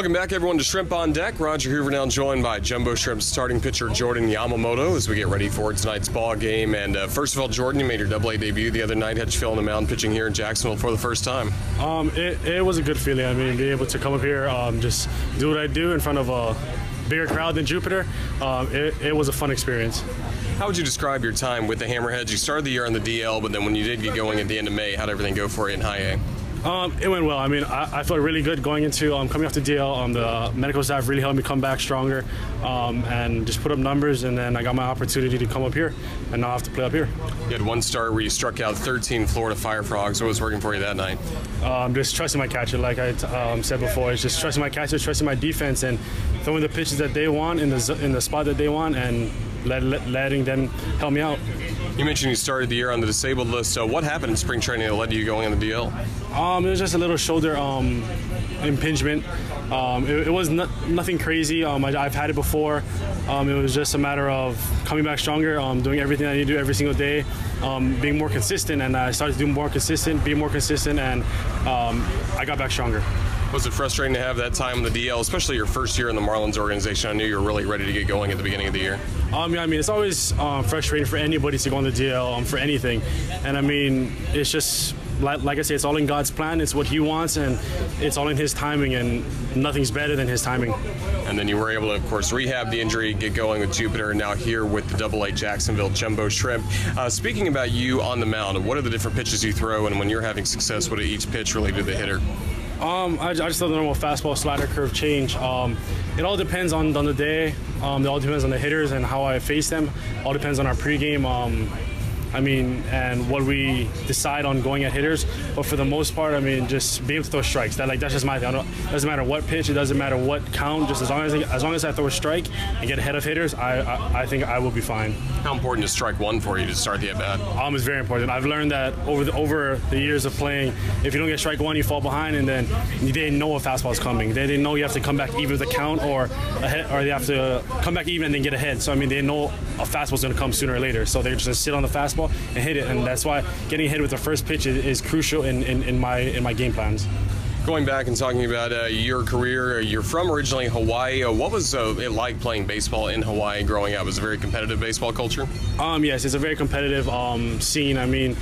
Welcome back, everyone, to Shrimp on Deck. Roger Hoover now joined by Jumbo Shrimp starting pitcher Jordan Yamamoto as we get ready for tonight's ball game. And uh, first of all, Jordan, you made your Double A debut the other night. How'd you feel on the mound pitching here in Jacksonville for the first time? Um, it, it was a good feeling. I mean, being able to come up here, um, just do what I do in front of a bigger crowd than Jupiter, um, it, it was a fun experience. How would you describe your time with the Hammerheads? You started the year on the DL, but then when you did get going at the end of May, how'd everything go for you in High A? Um, it went well. I mean, I, I felt really good going into um, coming off the DL. Um, the medical staff really helped me come back stronger um, and just put up numbers. And then I got my opportunity to come up here, and now I have to play up here. You had one start where you struck out 13 Florida Fire Frogs. What was working for you that night? Um, just trusting my catcher, like I um, said before. It's just trusting my catcher, trusting my defense, and throwing the pitches that they want in the in the spot that they want, and let, let, letting them help me out. You mentioned you started the year on the disabled list. So what happened in spring training that led to you going on the DL? Um, it was just a little shoulder um, impingement. Um, it, it, was nothing crazy. Um, I, have had it before. Um, it was just a matter of coming back stronger, um, doing everything I need to do every single day, being more consistent. And I started to do more consistent, be more consistent, and I got back stronger. Was it frustrating to have that time in the DL, especially your first year in the Marlins organization? I knew you were really ready to get going at the beginning of the year. Um, yeah, I mean, it's always um, frustrating for anybody to go on the DL um, for anything, and I mean, it's just like, like, I say, it's all in God's plan. It's what He wants, and it's all in His timing, and nothing's better than His timing. And then you were able to, of course, rehab the injury, get going with Jupiter, and now here with the Double A Jacksonville Jumbo Shrimp. Uh, speaking about you on the mound, what are the different pitches you throw, and when you're having success, what are each pitch related to the hitter? Um, I, I, just throw the normal fastball, slider, curve, change. Um, it all depends on, on the day. Um, it all depends on the hitters and how I face them. All depends on our pregame. Um, I mean, and what we decide on going at hitters. But for the most part, I mean, just being able to throw strikes. That like that's just my thing. It doesn't matter what pitch. It doesn't matter what count. Just as long as as long as I throw a strike and get ahead of hitters, I I, I think I will be fine. How important is strike one for you to start the at bat? Um, it's very important. I've learned that over the over the years of playing. If you don't get strike one, you fall behind, and then they didn't know a fastball is coming. They didn't know you have to come back even with the count, or ahead, or they have to come back even and then get ahead. So I mean, they know a fastball is going to come sooner or later. So they're just going to sit on the fastball and hit it. And that's why getting hit with the first pitch is, is crucial in, in, in, my in my game plans. Going back and talking about uh, your career, uh, you're from originally Hawaii. Uh, what was uh, it like playing baseball in Hawaii growing up? Was it a very competitive baseball culture? Um, yes, it's a very competitive um, scene. I mean,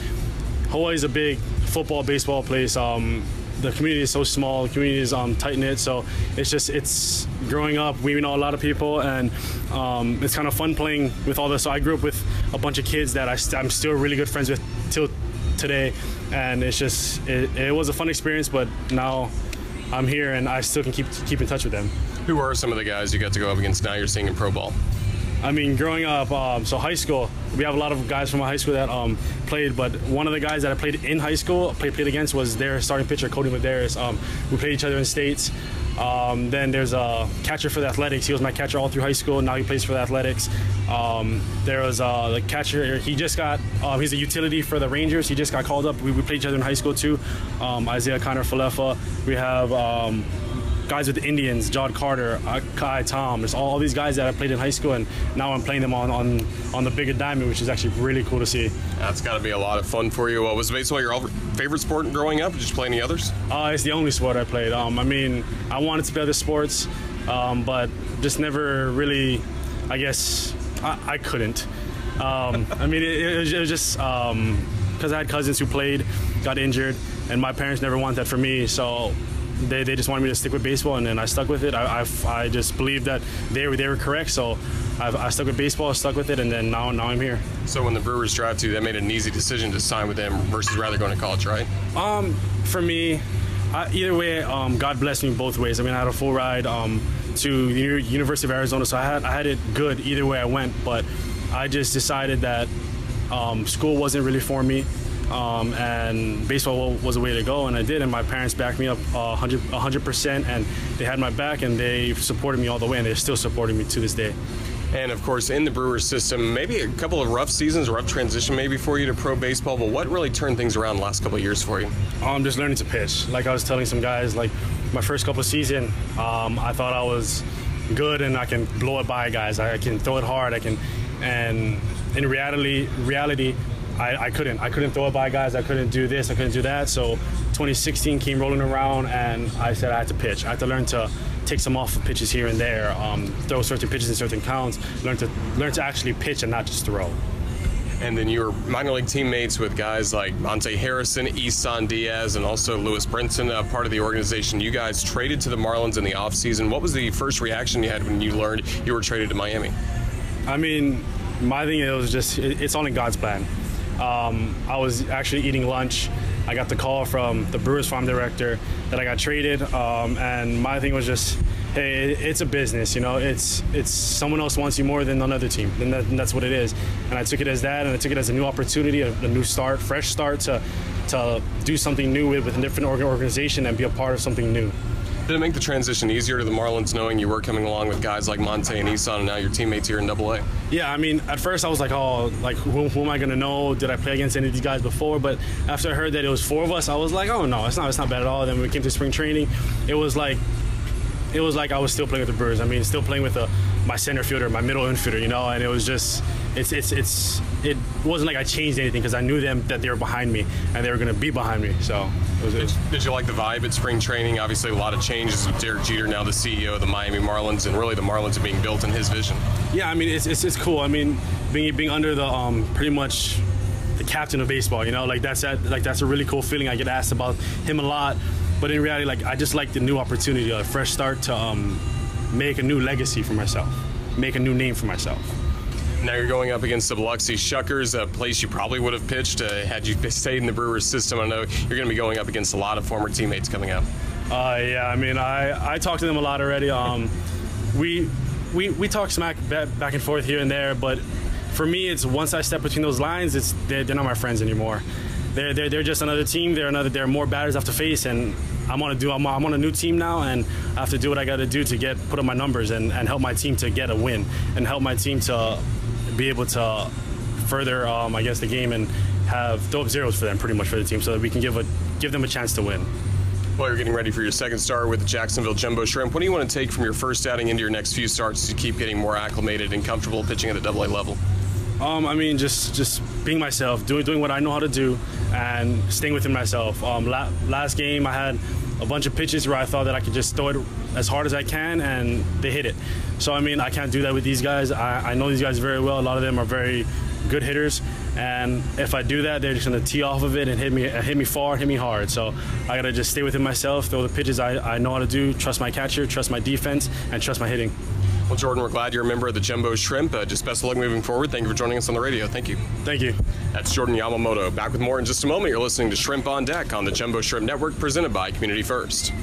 Hawaii is a big football, baseball place. Um, the community is so small, the community is um, tight knit. So it's just it's growing up. We know a lot of people, and um, it's kind of fun playing with all this. So I grew up with a bunch of kids that I st- I'm still really good friends with till today, and it's just it, it was a fun experience. But now I'm here, and I still can keep keep in touch with them. Who are some of the guys you got to go up against now? You're seeing in pro ball. I mean, growing up, um, so high school, we have a lot of guys from my high school that um, played, but one of the guys that I played in high school, played, played against, was their starting pitcher, Kodi Medeiros. Um, we played each other in states. Um, then there's a catcher for the Athletics. He was my catcher all through high school. Now he plays for the Athletics. Um, there was uh, the catcher. He just got. Um, he's a utility for the Rangers. He just got called up. We, we played each other in high school too. Isaiah Kiner-Falefa. We have guys with the Indians, John Carter, Kai Tom. There's all, all, these guys that I played in high school, and now I'm playing them on on, on the bigger diamond, which is actually really cool to see. That's got to be a lot of fun for you. Uh, was baseball your favorite sport growing up? Did you just play any others? Uh, it's the only sport I played. Um, I mean, I wanted to play other sports, um, but just never really, I guess, I, I couldn't. Um, I mean, it, it, was, it was, just because um, I had cousins who played, got injured, and my parents never wanted that for me. So they, they just wanted me to stick with baseball, and then I stuck with it. I, I, I just believed that they were, they were correct, so I, I stuck with baseball, stuck with it, and then now now I'm here. So when the Brewers drive to, that made an easy decision to sign with them versus rather going to college, right? Um, for me, I, either way, um, God blessed me both ways. I mean, I had a full ride um, to the University of Arizona, so I had I had it good either way I went. But I just decided that um, school wasn't really for me um, and baseball was a way to go, and I did. And my parents backed me up uh, 100 percent, and they had my back, and they supported me all the way, and they're still supporting me to this day. And of course, in the Brewers system, maybe a couple of rough seasons, rough transition maybe for you to pro baseball. But what really turned things around the last couple of years for you? I'm um, just learning to pitch. Like I was telling some guys, like my first couple of season, um, I thought I was good and I can blow it by guys. I can throw it hard. I can, and in reality, reality, I, I couldn't. I couldn't throw it by guys. I couldn't do this. I couldn't do that. So 2016 came rolling around, and I said I had to pitch. I had to learn to take some off of pitches here and there, um, throw certain pitches in certain counts, learn to learn to actually pitch and not just throw. And then you were minor league teammates with guys like Monte Harrison, Isan Diaz, and also Lewis Brinson, uh, part of the organization. You guys traded to the Marlins in the offseason. What was the first reaction you had when you learned you were traded to Miami? I mean, my thing it was just it, it's all in God's plan. Um, I was actually eating lunch. I got the call from the Brewers farm director that I got traded, um, and my thing was just, hey, it's a business, you know. It's it's someone else wants you more than another team, and, that, and that's what it is. And I took it as that, and I took it as a new opportunity, a, a new start, fresh start to to do something new with, with a different organization and be a part of something new. Did it make the transition easier to the Marlins knowing you were coming along with guys like Monte and Isan and now your teammates here in Double A? Yeah, I mean, at first I was like, oh, like who, who am I gonna know? Did I play against any of these guys before? But after I heard that it was four of us, I was like, oh no, it's not, it's not bad at all. Then when we came to spring training, it was like, it was like I was still playing with the Brewers. I mean, still playing with a, my center fielder, my middle infielder, you know, and it was just, it's, it's, it's, it wasn't like I changed anything because I knew them that they were behind me and they were gonna be behind me. So it was. It was Did you like the vibe at spring training? Obviously, a lot of changes with Derek Jeter now the CEO of the Miami Marlins, and really the Marlins are being built in his vision. Yeah, I mean it's, it's, it's cool. I mean being being under the um, pretty much the captain of baseball, you know, like that's that like that's a really cool feeling. I get asked about him a lot, but in reality, like I just like the new opportunity, a fresh start to um, make a new legacy for myself, make a new name for myself. Now you're going up against the Biloxi Shuckers, a place you probably would have pitched uh, had you stayed in the Brewers system. I know you're going to be going up against a lot of former teammates coming up. Uh, yeah, I mean, I, I talked to them a lot already. Um, we, we we talk smack back and forth here and there, but for me, it's once I step between those lines, it's they're, they're not my friends anymore. They're, they're, they're just another team. They're another. They're more batters I have to face, and I'm on a do. I'm, I'm on a new team now, and I have to do what I got to do to get put up my numbers and, and help my team to get a win, and help my team to be able to further, um, I guess, the game and have throw up zeros for them, pretty much for the team, so that we can give a give them a chance to win. Well, you're getting ready for your second start with the Jacksonville Jumbo Shrimp. What do you want to take from your first outing into your next few starts to keep getting more acclimated and comfortable pitching at the Double A level? Um, I mean, just just being myself, doing doing what I know how to do, and staying within myself. Um, la- last game, I had a bunch of pitches where I thought that I could just throw it as hard as I can, and they hit it. So I mean, I can't do that with these guys. I, I know these guys very well. A lot of them are very good hitters, and if I do that, they're just gonna tee off of it and hit me, uh, hit me far, hit me hard. So I gotta just stay within myself, throw the pitches I, I know how to do, trust my catcher, trust my defense, and trust my hitting. Well, Jordan, we're glad you're a member of the Jumbo Shrimp. Uh, just best of luck moving forward. Thank you for joining us on the radio. Thank you. Thank you. That's Jordan Yamamoto. Back with more in just a moment. You're listening to Shrimp on Deck on the Jumbo Shrimp Network, presented by Community First.